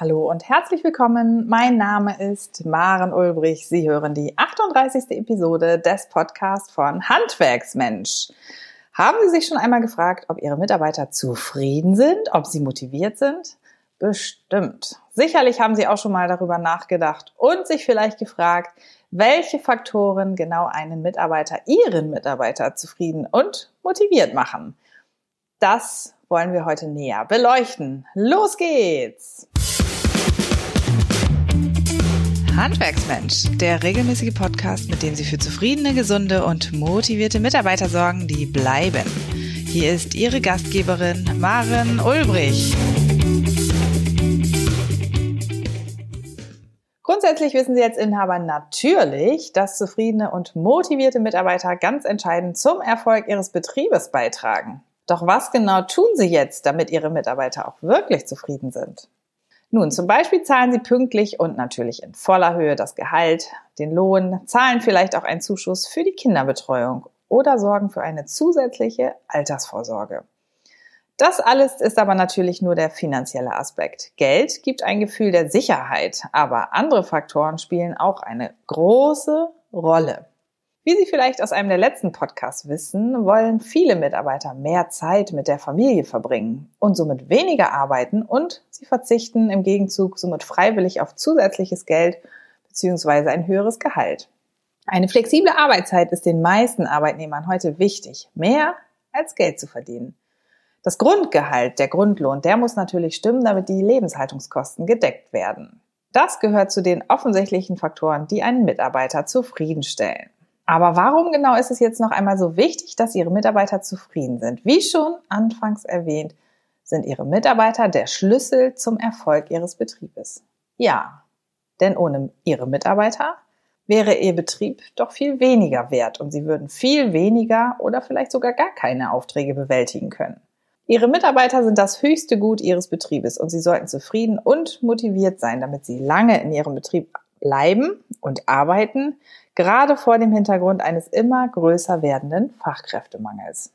Hallo und herzlich willkommen. Mein Name ist Maren Ulbrich. Sie hören die 38. Episode des Podcasts von Handwerksmensch. Haben Sie sich schon einmal gefragt, ob Ihre Mitarbeiter zufrieden sind, ob sie motiviert sind? Bestimmt. Sicherlich haben Sie auch schon mal darüber nachgedacht und sich vielleicht gefragt, welche Faktoren genau einen Mitarbeiter, Ihren Mitarbeiter zufrieden und motiviert machen. Das wollen wir heute näher beleuchten. Los geht's! Handwerksmensch, der regelmäßige Podcast, mit dem Sie für zufriedene, gesunde und motivierte Mitarbeiter sorgen, die bleiben. Hier ist Ihre Gastgeberin Maren Ulbrich. Grundsätzlich wissen Sie als Inhaber natürlich, dass zufriedene und motivierte Mitarbeiter ganz entscheidend zum Erfolg Ihres Betriebes beitragen. Doch was genau tun Sie jetzt, damit Ihre Mitarbeiter auch wirklich zufrieden sind? Nun, zum Beispiel zahlen Sie pünktlich und natürlich in voller Höhe das Gehalt, den Lohn, zahlen vielleicht auch einen Zuschuss für die Kinderbetreuung oder sorgen für eine zusätzliche Altersvorsorge. Das alles ist aber natürlich nur der finanzielle Aspekt. Geld gibt ein Gefühl der Sicherheit, aber andere Faktoren spielen auch eine große Rolle. Wie Sie vielleicht aus einem der letzten Podcasts wissen, wollen viele Mitarbeiter mehr Zeit mit der Familie verbringen und somit weniger arbeiten und sie verzichten im Gegenzug somit freiwillig auf zusätzliches Geld bzw. ein höheres Gehalt. Eine flexible Arbeitszeit ist den meisten Arbeitnehmern heute wichtig, mehr als Geld zu verdienen. Das Grundgehalt, der Grundlohn, der muss natürlich stimmen, damit die Lebenshaltungskosten gedeckt werden. Das gehört zu den offensichtlichen Faktoren, die einen Mitarbeiter zufriedenstellen. Aber warum genau ist es jetzt noch einmal so wichtig, dass Ihre Mitarbeiter zufrieden sind? Wie schon anfangs erwähnt, sind Ihre Mitarbeiter der Schlüssel zum Erfolg Ihres Betriebes. Ja, denn ohne Ihre Mitarbeiter wäre Ihr Betrieb doch viel weniger wert und Sie würden viel weniger oder vielleicht sogar gar keine Aufträge bewältigen können. Ihre Mitarbeiter sind das höchste Gut Ihres Betriebes und Sie sollten zufrieden und motiviert sein, damit Sie lange in Ihrem Betrieb bleiben und arbeiten, gerade vor dem Hintergrund eines immer größer werdenden Fachkräftemangels.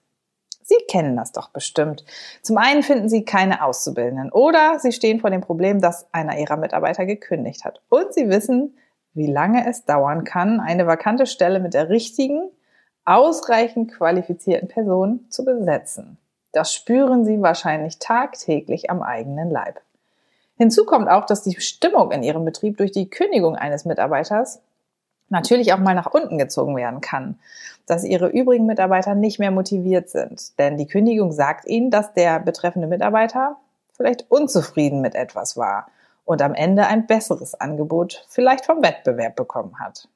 Sie kennen das doch bestimmt. Zum einen finden Sie keine Auszubildenden oder Sie stehen vor dem Problem, dass einer Ihrer Mitarbeiter gekündigt hat. Und Sie wissen, wie lange es dauern kann, eine vakante Stelle mit der richtigen, ausreichend qualifizierten Person zu besetzen. Das spüren Sie wahrscheinlich tagtäglich am eigenen Leib. Hinzu kommt auch, dass die Stimmung in Ihrem Betrieb durch die Kündigung eines Mitarbeiters natürlich auch mal nach unten gezogen werden kann, dass Ihre übrigen Mitarbeiter nicht mehr motiviert sind. Denn die Kündigung sagt Ihnen, dass der betreffende Mitarbeiter vielleicht unzufrieden mit etwas war und am Ende ein besseres Angebot vielleicht vom Wettbewerb bekommen hat.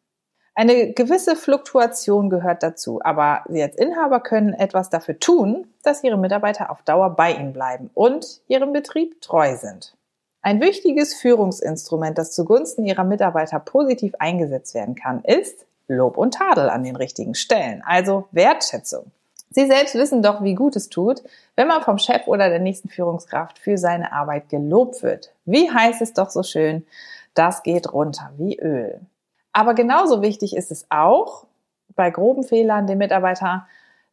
Eine gewisse Fluktuation gehört dazu, aber Sie als Inhaber können etwas dafür tun, dass Ihre Mitarbeiter auf Dauer bei Ihnen bleiben und Ihrem Betrieb treu sind. Ein wichtiges Führungsinstrument, das zugunsten ihrer Mitarbeiter positiv eingesetzt werden kann, ist Lob und Tadel an den richtigen Stellen, also Wertschätzung. Sie selbst wissen doch, wie gut es tut, wenn man vom Chef oder der nächsten Führungskraft für seine Arbeit gelobt wird. Wie heißt es doch so schön, das geht runter wie Öl. Aber genauso wichtig ist es auch, bei groben Fehlern den Mitarbeiter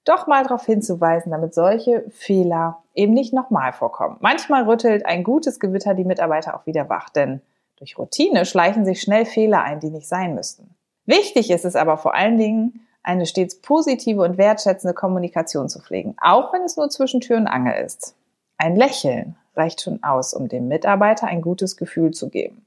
doch mal darauf hinzuweisen, damit solche Fehler eben nicht nochmal vorkommen. Manchmal rüttelt ein gutes Gewitter die Mitarbeiter auch wieder wach, denn durch Routine schleichen sich schnell Fehler ein, die nicht sein müssten. Wichtig ist es aber vor allen Dingen, eine stets positive und wertschätzende Kommunikation zu pflegen, auch wenn es nur zwischen Tür und Angel ist. Ein Lächeln reicht schon aus, um dem Mitarbeiter ein gutes Gefühl zu geben.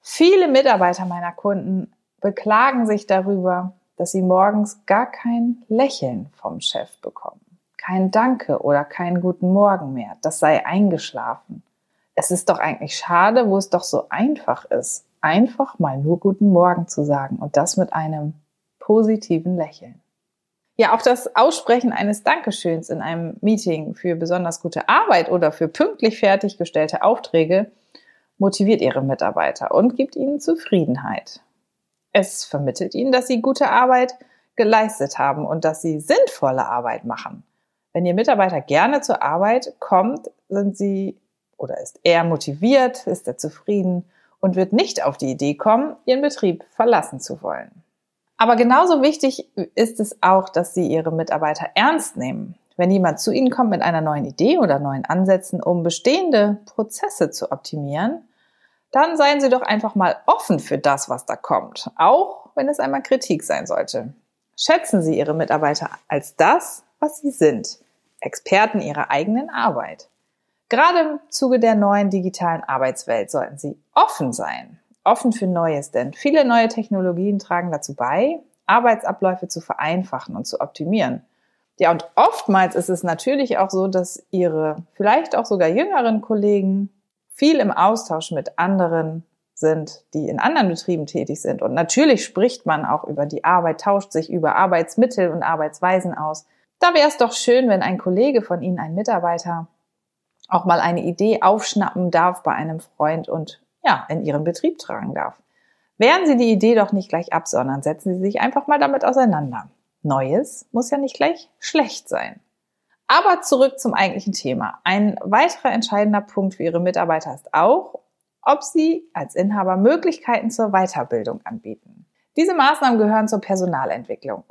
Viele Mitarbeiter meiner Kunden beklagen sich darüber, dass sie morgens gar kein Lächeln vom Chef bekommen. Kein Danke oder keinen guten Morgen mehr. Das sei eingeschlafen. Es ist doch eigentlich schade, wo es doch so einfach ist, einfach mal nur guten Morgen zu sagen und das mit einem positiven Lächeln. Ja, auch das Aussprechen eines Dankeschöns in einem Meeting für besonders gute Arbeit oder für pünktlich fertiggestellte Aufträge motiviert Ihre Mitarbeiter und gibt ihnen Zufriedenheit. Es vermittelt ihnen, dass sie gute Arbeit geleistet haben und dass sie sinnvolle Arbeit machen. Wenn Ihr Mitarbeiter gerne zur Arbeit kommt, sind Sie oder ist er motiviert, ist er zufrieden und wird nicht auf die Idee kommen, Ihren Betrieb verlassen zu wollen. Aber genauso wichtig ist es auch, dass Sie Ihre Mitarbeiter ernst nehmen. Wenn jemand zu Ihnen kommt mit einer neuen Idee oder neuen Ansätzen, um bestehende Prozesse zu optimieren, dann seien Sie doch einfach mal offen für das, was da kommt, auch wenn es einmal Kritik sein sollte. Schätzen Sie Ihre Mitarbeiter als das, was sie sind, Experten ihrer eigenen Arbeit. Gerade im Zuge der neuen digitalen Arbeitswelt sollten Sie offen sein, offen für Neues, denn viele neue Technologien tragen dazu bei, Arbeitsabläufe zu vereinfachen und zu optimieren. Ja, und oftmals ist es natürlich auch so, dass Ihre vielleicht auch sogar jüngeren Kollegen viel im Austausch mit anderen sind, die in anderen Betrieben tätig sind. Und natürlich spricht man auch über die Arbeit, tauscht sich über Arbeitsmittel und Arbeitsweisen aus. Da wäre es doch schön, wenn ein Kollege von Ihnen, ein Mitarbeiter, auch mal eine Idee aufschnappen darf bei einem Freund und ja, in Ihren Betrieb tragen darf. Wehren Sie die Idee doch nicht gleich ab, sondern setzen Sie sich einfach mal damit auseinander. Neues muss ja nicht gleich schlecht sein. Aber zurück zum eigentlichen Thema. Ein weiterer entscheidender Punkt für Ihre Mitarbeiter ist auch, ob Sie als Inhaber Möglichkeiten zur Weiterbildung anbieten. Diese Maßnahmen gehören zur Personalentwicklung,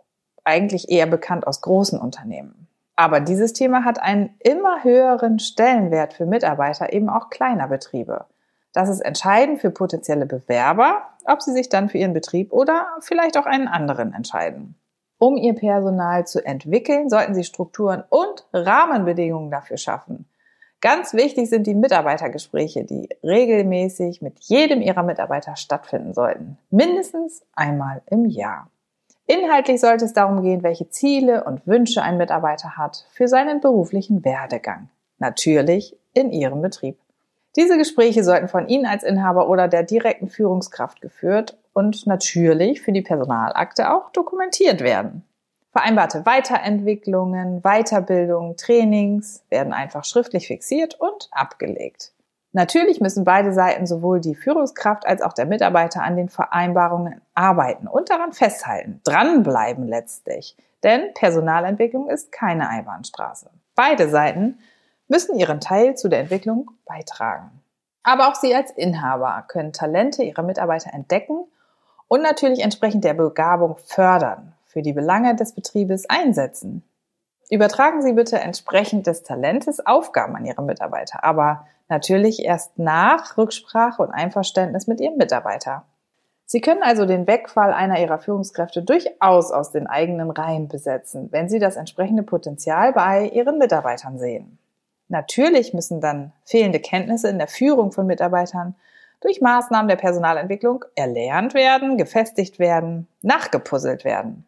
eigentlich eher bekannt aus großen Unternehmen. Aber dieses Thema hat einen immer höheren Stellenwert für Mitarbeiter eben auch kleiner Betriebe. Das ist entscheidend für potenzielle Bewerber, ob sie sich dann für ihren Betrieb oder vielleicht auch einen anderen entscheiden. Um ihr Personal zu entwickeln, sollten sie Strukturen und Rahmenbedingungen dafür schaffen. Ganz wichtig sind die Mitarbeitergespräche, die regelmäßig mit jedem ihrer Mitarbeiter stattfinden sollten. Mindestens einmal im Jahr. Inhaltlich sollte es darum gehen, welche Ziele und Wünsche ein Mitarbeiter hat für seinen beruflichen Werdegang. Natürlich in Ihrem Betrieb. Diese Gespräche sollten von Ihnen als Inhaber oder der direkten Führungskraft geführt und natürlich für die Personalakte auch dokumentiert werden. Vereinbarte Weiterentwicklungen, Weiterbildungen, Trainings werden einfach schriftlich fixiert und abgelegt. Natürlich müssen beide Seiten, sowohl die Führungskraft als auch der Mitarbeiter, an den Vereinbarungen arbeiten und daran festhalten, dranbleiben letztlich. Denn Personalentwicklung ist keine Einbahnstraße. Beide Seiten müssen ihren Teil zu der Entwicklung beitragen. Aber auch Sie als Inhaber können Talente Ihrer Mitarbeiter entdecken und natürlich entsprechend der Begabung fördern, für die Belange des Betriebes einsetzen. Übertragen Sie bitte entsprechend des Talentes Aufgaben an Ihre Mitarbeiter, aber natürlich erst nach Rücksprache und Einverständnis mit Ihrem Mitarbeiter. Sie können also den Wegfall einer Ihrer Führungskräfte durchaus aus den eigenen Reihen besetzen, wenn Sie das entsprechende Potenzial bei Ihren Mitarbeitern sehen. Natürlich müssen dann fehlende Kenntnisse in der Führung von Mitarbeitern durch Maßnahmen der Personalentwicklung erlernt werden, gefestigt werden, nachgepuzzelt werden.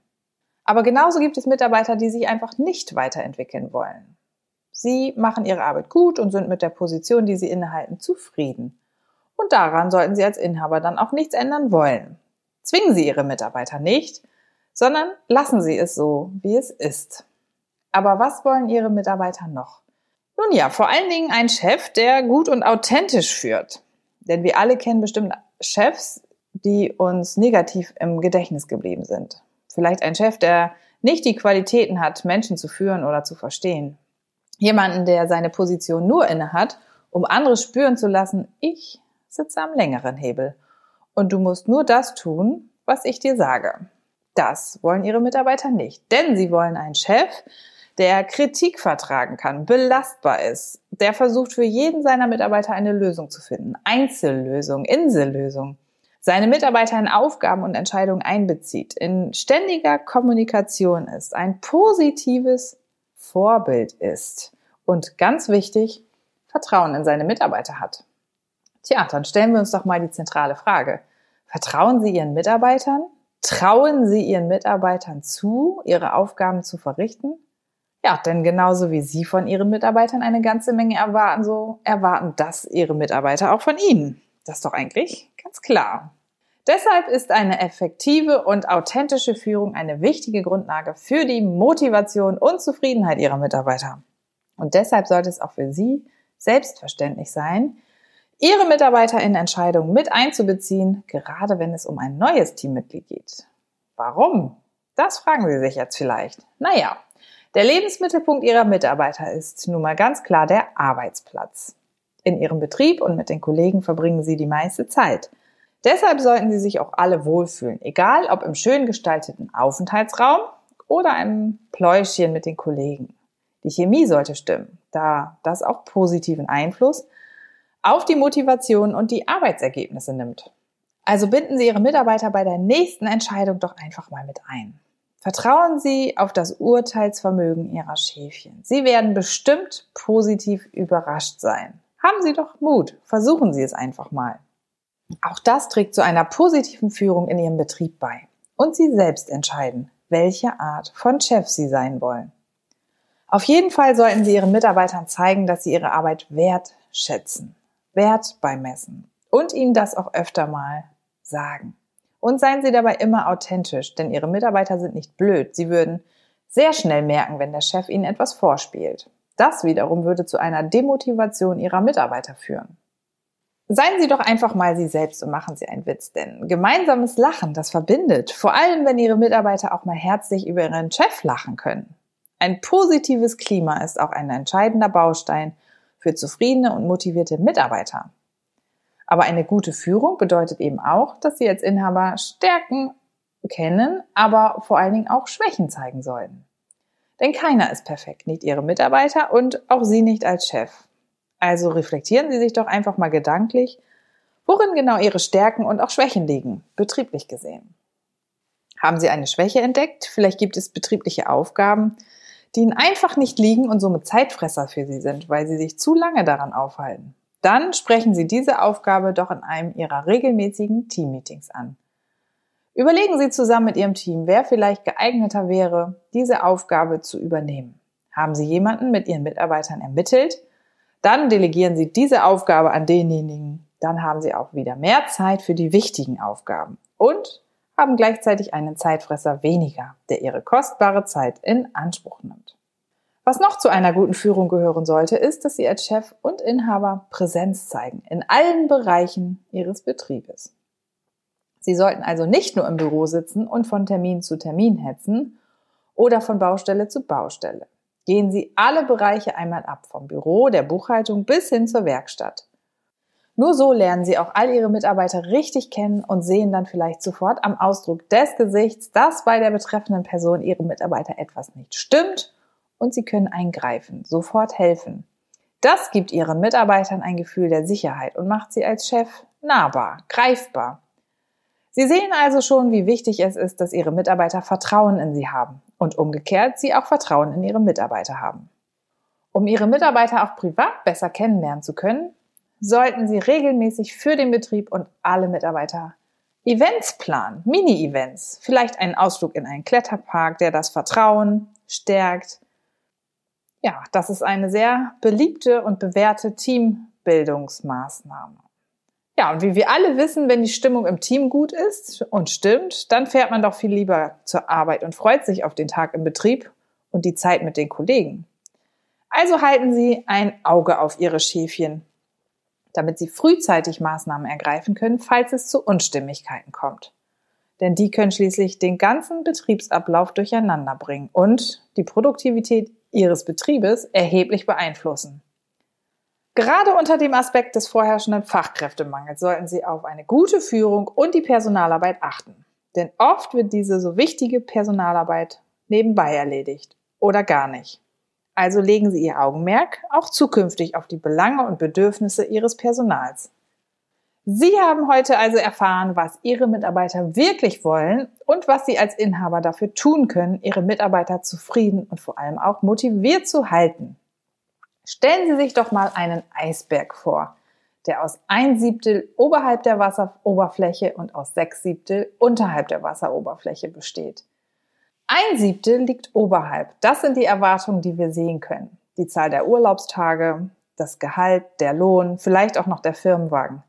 Aber genauso gibt es Mitarbeiter, die sich einfach nicht weiterentwickeln wollen. Sie machen ihre Arbeit gut und sind mit der Position, die sie innehalten, zufrieden. Und daran sollten Sie als Inhaber dann auch nichts ändern wollen. Zwingen Sie Ihre Mitarbeiter nicht, sondern lassen Sie es so, wie es ist. Aber was wollen Ihre Mitarbeiter noch? Nun ja, vor allen Dingen ein Chef, der gut und authentisch führt. Denn wir alle kennen bestimmt Chefs, die uns negativ im Gedächtnis geblieben sind. Vielleicht ein Chef, der nicht die Qualitäten hat, Menschen zu führen oder zu verstehen. Jemanden, der seine Position nur inne hat, um andere spüren zu lassen, ich sitze am längeren Hebel. Und du musst nur das tun, was ich dir sage. Das wollen ihre Mitarbeiter nicht. Denn sie wollen einen Chef, der Kritik vertragen kann, belastbar ist, der versucht für jeden seiner Mitarbeiter eine Lösung zu finden. Einzellösung, Insellösung. Seine Mitarbeiter in Aufgaben und Entscheidungen einbezieht, in ständiger Kommunikation ist, ein positives Vorbild ist und ganz wichtig, Vertrauen in seine Mitarbeiter hat. Tja, dann stellen wir uns doch mal die zentrale Frage. Vertrauen Sie Ihren Mitarbeitern? Trauen Sie Ihren Mitarbeitern zu, ihre Aufgaben zu verrichten? Ja, denn genauso wie Sie von Ihren Mitarbeitern eine ganze Menge erwarten, so erwarten das Ihre Mitarbeiter auch von Ihnen. Das ist doch eigentlich ganz klar. Deshalb ist eine effektive und authentische Führung eine wichtige Grundlage für die Motivation und Zufriedenheit Ihrer Mitarbeiter. Und deshalb sollte es auch für Sie selbstverständlich sein, Ihre Mitarbeiter in Entscheidungen mit einzubeziehen, gerade wenn es um ein neues Teammitglied geht. Warum? Das fragen Sie sich jetzt vielleicht. Naja, der Lebensmittelpunkt Ihrer Mitarbeiter ist nun mal ganz klar der Arbeitsplatz. In Ihrem Betrieb und mit den Kollegen verbringen Sie die meiste Zeit. Deshalb sollten Sie sich auch alle wohlfühlen, egal ob im schön gestalteten Aufenthaltsraum oder einem Pläuschchen mit den Kollegen. Die Chemie sollte stimmen, da das auch positiven Einfluss auf die Motivation und die Arbeitsergebnisse nimmt. Also binden Sie Ihre Mitarbeiter bei der nächsten Entscheidung doch einfach mal mit ein. Vertrauen Sie auf das Urteilsvermögen Ihrer Schäfchen. Sie werden bestimmt positiv überrascht sein. Haben Sie doch Mut. Versuchen Sie es einfach mal. Auch das trägt zu einer positiven Führung in Ihrem Betrieb bei. Und Sie selbst entscheiden, welche Art von Chef Sie sein wollen. Auf jeden Fall sollten Sie Ihren Mitarbeitern zeigen, dass Sie Ihre Arbeit wertschätzen, Wert beimessen und Ihnen das auch öfter mal sagen. Und seien Sie dabei immer authentisch, denn Ihre Mitarbeiter sind nicht blöd. Sie würden sehr schnell merken, wenn der Chef Ihnen etwas vorspielt. Das wiederum würde zu einer Demotivation Ihrer Mitarbeiter führen. Seien Sie doch einfach mal Sie selbst und machen Sie einen Witz, denn gemeinsames Lachen, das verbindet, vor allem wenn Ihre Mitarbeiter auch mal herzlich über Ihren Chef lachen können. Ein positives Klima ist auch ein entscheidender Baustein für zufriedene und motivierte Mitarbeiter. Aber eine gute Führung bedeutet eben auch, dass Sie als Inhaber Stärken kennen, aber vor allen Dingen auch Schwächen zeigen sollten. Denn keiner ist perfekt, nicht Ihre Mitarbeiter und auch Sie nicht als Chef. Also reflektieren Sie sich doch einfach mal gedanklich, worin genau Ihre Stärken und auch Schwächen liegen, betrieblich gesehen. Haben Sie eine Schwäche entdeckt? Vielleicht gibt es betriebliche Aufgaben, die Ihnen einfach nicht liegen und somit Zeitfresser für Sie sind, weil Sie sich zu lange daran aufhalten dann sprechen Sie diese Aufgabe doch in einem Ihrer regelmäßigen Teammeetings an. Überlegen Sie zusammen mit Ihrem Team, wer vielleicht geeigneter wäre, diese Aufgabe zu übernehmen. Haben Sie jemanden mit Ihren Mitarbeitern ermittelt? Dann delegieren Sie diese Aufgabe an denjenigen. Dann haben Sie auch wieder mehr Zeit für die wichtigen Aufgaben und haben gleichzeitig einen Zeitfresser weniger, der Ihre kostbare Zeit in Anspruch nimmt. Was noch zu einer guten Führung gehören sollte, ist, dass Sie als Chef und Inhaber Präsenz zeigen in allen Bereichen Ihres Betriebes. Sie sollten also nicht nur im Büro sitzen und von Termin zu Termin hetzen oder von Baustelle zu Baustelle. Gehen Sie alle Bereiche einmal ab, vom Büro, der Buchhaltung bis hin zur Werkstatt. Nur so lernen Sie auch all Ihre Mitarbeiter richtig kennen und sehen dann vielleicht sofort am Ausdruck des Gesichts, dass bei der betreffenden Person Ihrem Mitarbeiter etwas nicht stimmt und sie können eingreifen, sofort helfen. Das gibt ihren Mitarbeitern ein Gefühl der Sicherheit und macht sie als Chef nahbar, greifbar. Sie sehen also schon, wie wichtig es ist, dass Ihre Mitarbeiter Vertrauen in Sie haben und umgekehrt Sie auch Vertrauen in Ihre Mitarbeiter haben. Um Ihre Mitarbeiter auch privat besser kennenlernen zu können, sollten Sie regelmäßig für den Betrieb und alle Mitarbeiter Events planen, Mini-Events, vielleicht einen Ausflug in einen Kletterpark, der das Vertrauen stärkt, ja, das ist eine sehr beliebte und bewährte Teambildungsmaßnahme. Ja, und wie wir alle wissen, wenn die Stimmung im Team gut ist und stimmt, dann fährt man doch viel lieber zur Arbeit und freut sich auf den Tag im Betrieb und die Zeit mit den Kollegen. Also halten Sie ein Auge auf Ihre Schäfchen, damit Sie frühzeitig Maßnahmen ergreifen können, falls es zu Unstimmigkeiten kommt. Denn die können schließlich den ganzen Betriebsablauf durcheinander bringen und die Produktivität Ihres Betriebes erheblich beeinflussen. Gerade unter dem Aspekt des vorherrschenden Fachkräftemangels sollten Sie auf eine gute Führung und die Personalarbeit achten. Denn oft wird diese so wichtige Personalarbeit nebenbei erledigt oder gar nicht. Also legen Sie Ihr Augenmerk auch zukünftig auf die Belange und Bedürfnisse Ihres Personals. Sie haben heute also erfahren, was Ihre Mitarbeiter wirklich wollen und was Sie als Inhaber dafür tun können, Ihre Mitarbeiter zufrieden und vor allem auch motiviert zu halten. Stellen Sie sich doch mal einen Eisberg vor, der aus ein Siebtel oberhalb der Wasseroberfläche und aus sechs Siebtel unterhalb der Wasseroberfläche besteht. Ein Siebtel liegt oberhalb. Das sind die Erwartungen, die wir sehen können. Die Zahl der Urlaubstage, das Gehalt, der Lohn, vielleicht auch noch der Firmenwagen.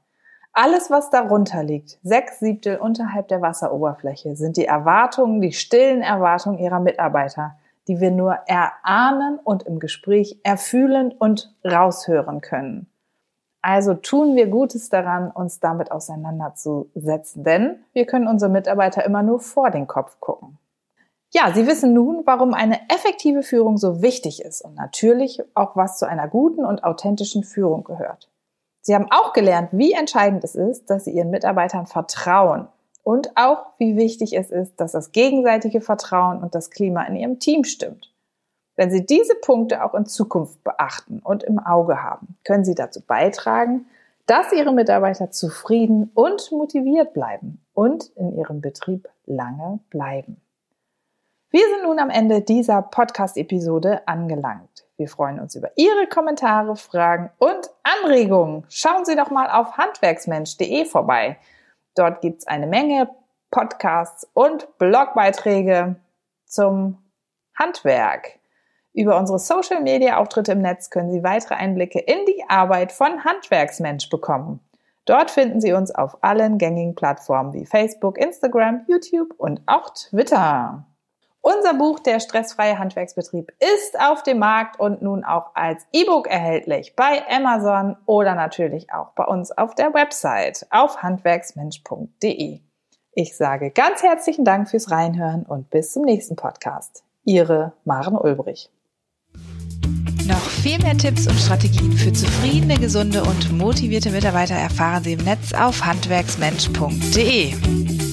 Alles, was darunter liegt, sechs Siebtel unterhalb der Wasseroberfläche, sind die Erwartungen, die stillen Erwartungen ihrer Mitarbeiter, die wir nur erahnen und im Gespräch erfühlen und raushören können. Also tun wir Gutes daran, uns damit auseinanderzusetzen, denn wir können unsere Mitarbeiter immer nur vor den Kopf gucken. Ja, Sie wissen nun, warum eine effektive Führung so wichtig ist und natürlich auch was zu einer guten und authentischen Führung gehört. Sie haben auch gelernt, wie entscheidend es ist, dass Sie Ihren Mitarbeitern vertrauen und auch, wie wichtig es ist, dass das gegenseitige Vertrauen und das Klima in Ihrem Team stimmt. Wenn Sie diese Punkte auch in Zukunft beachten und im Auge haben, können Sie dazu beitragen, dass Ihre Mitarbeiter zufrieden und motiviert bleiben und in Ihrem Betrieb lange bleiben. Wir sind nun am Ende dieser Podcast-Episode angelangt. Wir freuen uns über Ihre Kommentare, Fragen und Anregungen. Schauen Sie doch mal auf handwerksmensch.de vorbei. Dort gibt es eine Menge Podcasts und Blogbeiträge zum Handwerk. Über unsere Social Media Auftritte im Netz können Sie weitere Einblicke in die Arbeit von Handwerksmensch bekommen. Dort finden Sie uns auf allen gängigen Plattformen wie Facebook, Instagram, YouTube und auch Twitter. Unser Buch Der stressfreie Handwerksbetrieb ist auf dem Markt und nun auch als E-Book erhältlich bei Amazon oder natürlich auch bei uns auf der Website auf handwerksmensch.de. Ich sage ganz herzlichen Dank fürs Reinhören und bis zum nächsten Podcast. Ihre Maren Ulbrich. Noch viel mehr Tipps und Strategien für zufriedene, gesunde und motivierte Mitarbeiter erfahren Sie im Netz auf handwerksmensch.de.